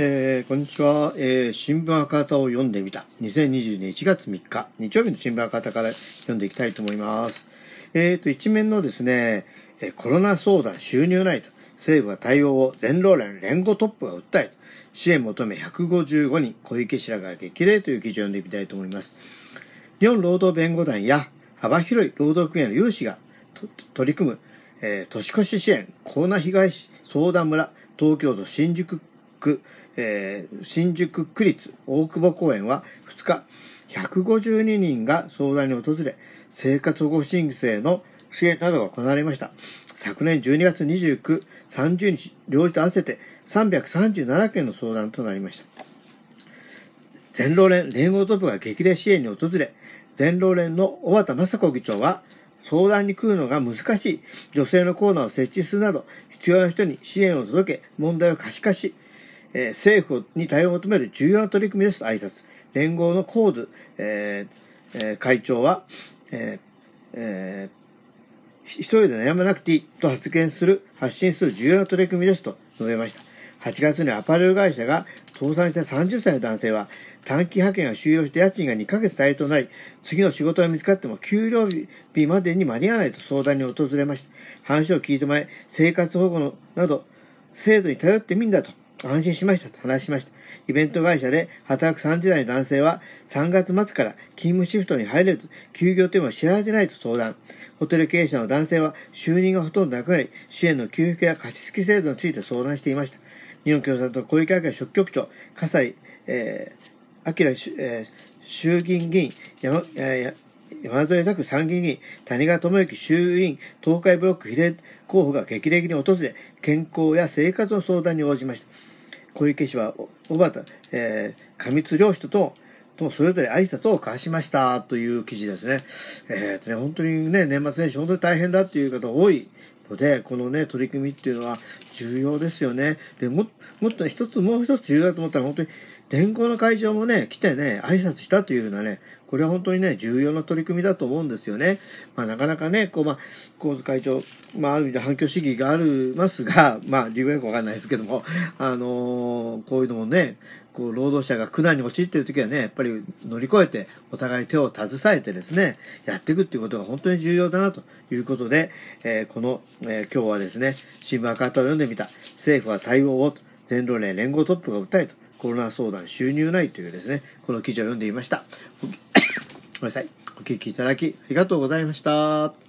えー、こんにちは、えー、新聞赤旗を読んでみた。2022年1月3日、日曜日の新聞赤旗から読んでいきたいと思います。えーと、一面のですね、コロナ相談収入ないと、政府は対応を全労連連合トップが訴え、支援求め155人、小池氏らが激励という記事を読んでみたいと思います。日本労働弁護団や幅広い労働組合の有志が取り組む、えー、年越し支援、コロナ被害相談村、東京都新宿区、えー、新宿区立大久保公園は2日、152人が相談に訪れ、生活保護申請の支援などが行われました。昨年12月29、30日、両日と合わせて337件の相談となりました。全労連連合トップが激励支援に訪れ、全労連の小畑雅子議長は、相談に来るのが難しい女性のコーナーを設置するなど、必要な人に支援を届け、問題を可視化し、えー、政府に対応を求める重要な取り組みですと挨拶。連合の構図、えーえー、会長は、えーえー、一人で悩まなくていいと発言する、発信する重要な取り組みですと述べました。8月にアパレル会社が倒産した30歳の男性は、短期派遣が終了して家賃が2ヶ月滞となり、次の仕事が見つかっても給料日までに間に合わないと相談に訪れました。話を聞いてもらい、生活保護のなど、制度に頼ってみんだと安心しましたと話しました。イベント会社で働く30代の男性は3月末から勤務シフトに入れると休業というのは知られてないと相談。ホテル経営者の男性は収入がほとんどなくなり、支援の給付や貸付制度について相談していました。日本共産党小池会書局長、笠井、えー、明、え、衆議院議員、山、えー山添拓参議院議員、谷川智之衆院東海ブロック比例候補が激励に訪れ、健康や生活の相談に応じました。小池氏は、小畑、えー、上津良人と、とそれぞれ挨拶を交わしましたという記事ですね。えっ、ー、とね、本当にね、年末年始本当に大変だっていう方多いので、このね、取り組みっていうのは重要ですよね。で、も、もっと一つ、もう一つ重要だと思ったら、本当に、連合の会場もね、来てね、挨拶したというようなね、これは本当にね、重要な取り組みだと思うんですよね。まあ、なかなかね、こう、まあ、構図会長、まあ、ある意味で反響主義がありますが、まあ、理由はよくわかんないですけども、あのー、こういうのもね、こう、労働者が苦難に陥っているときはね、やっぱり乗り越えて、お互い手を携えてですね、やっていくっていうことが本当に重要だなということで、えー、この、えー、今日はですね、新聞赤旗を読んでみた、政府は対応を、全労連連合トップが訴えと、コロナ相談収入ないというですね、この記事を読んでいました。ご めんなさい。お聞きいただきありがとうございました。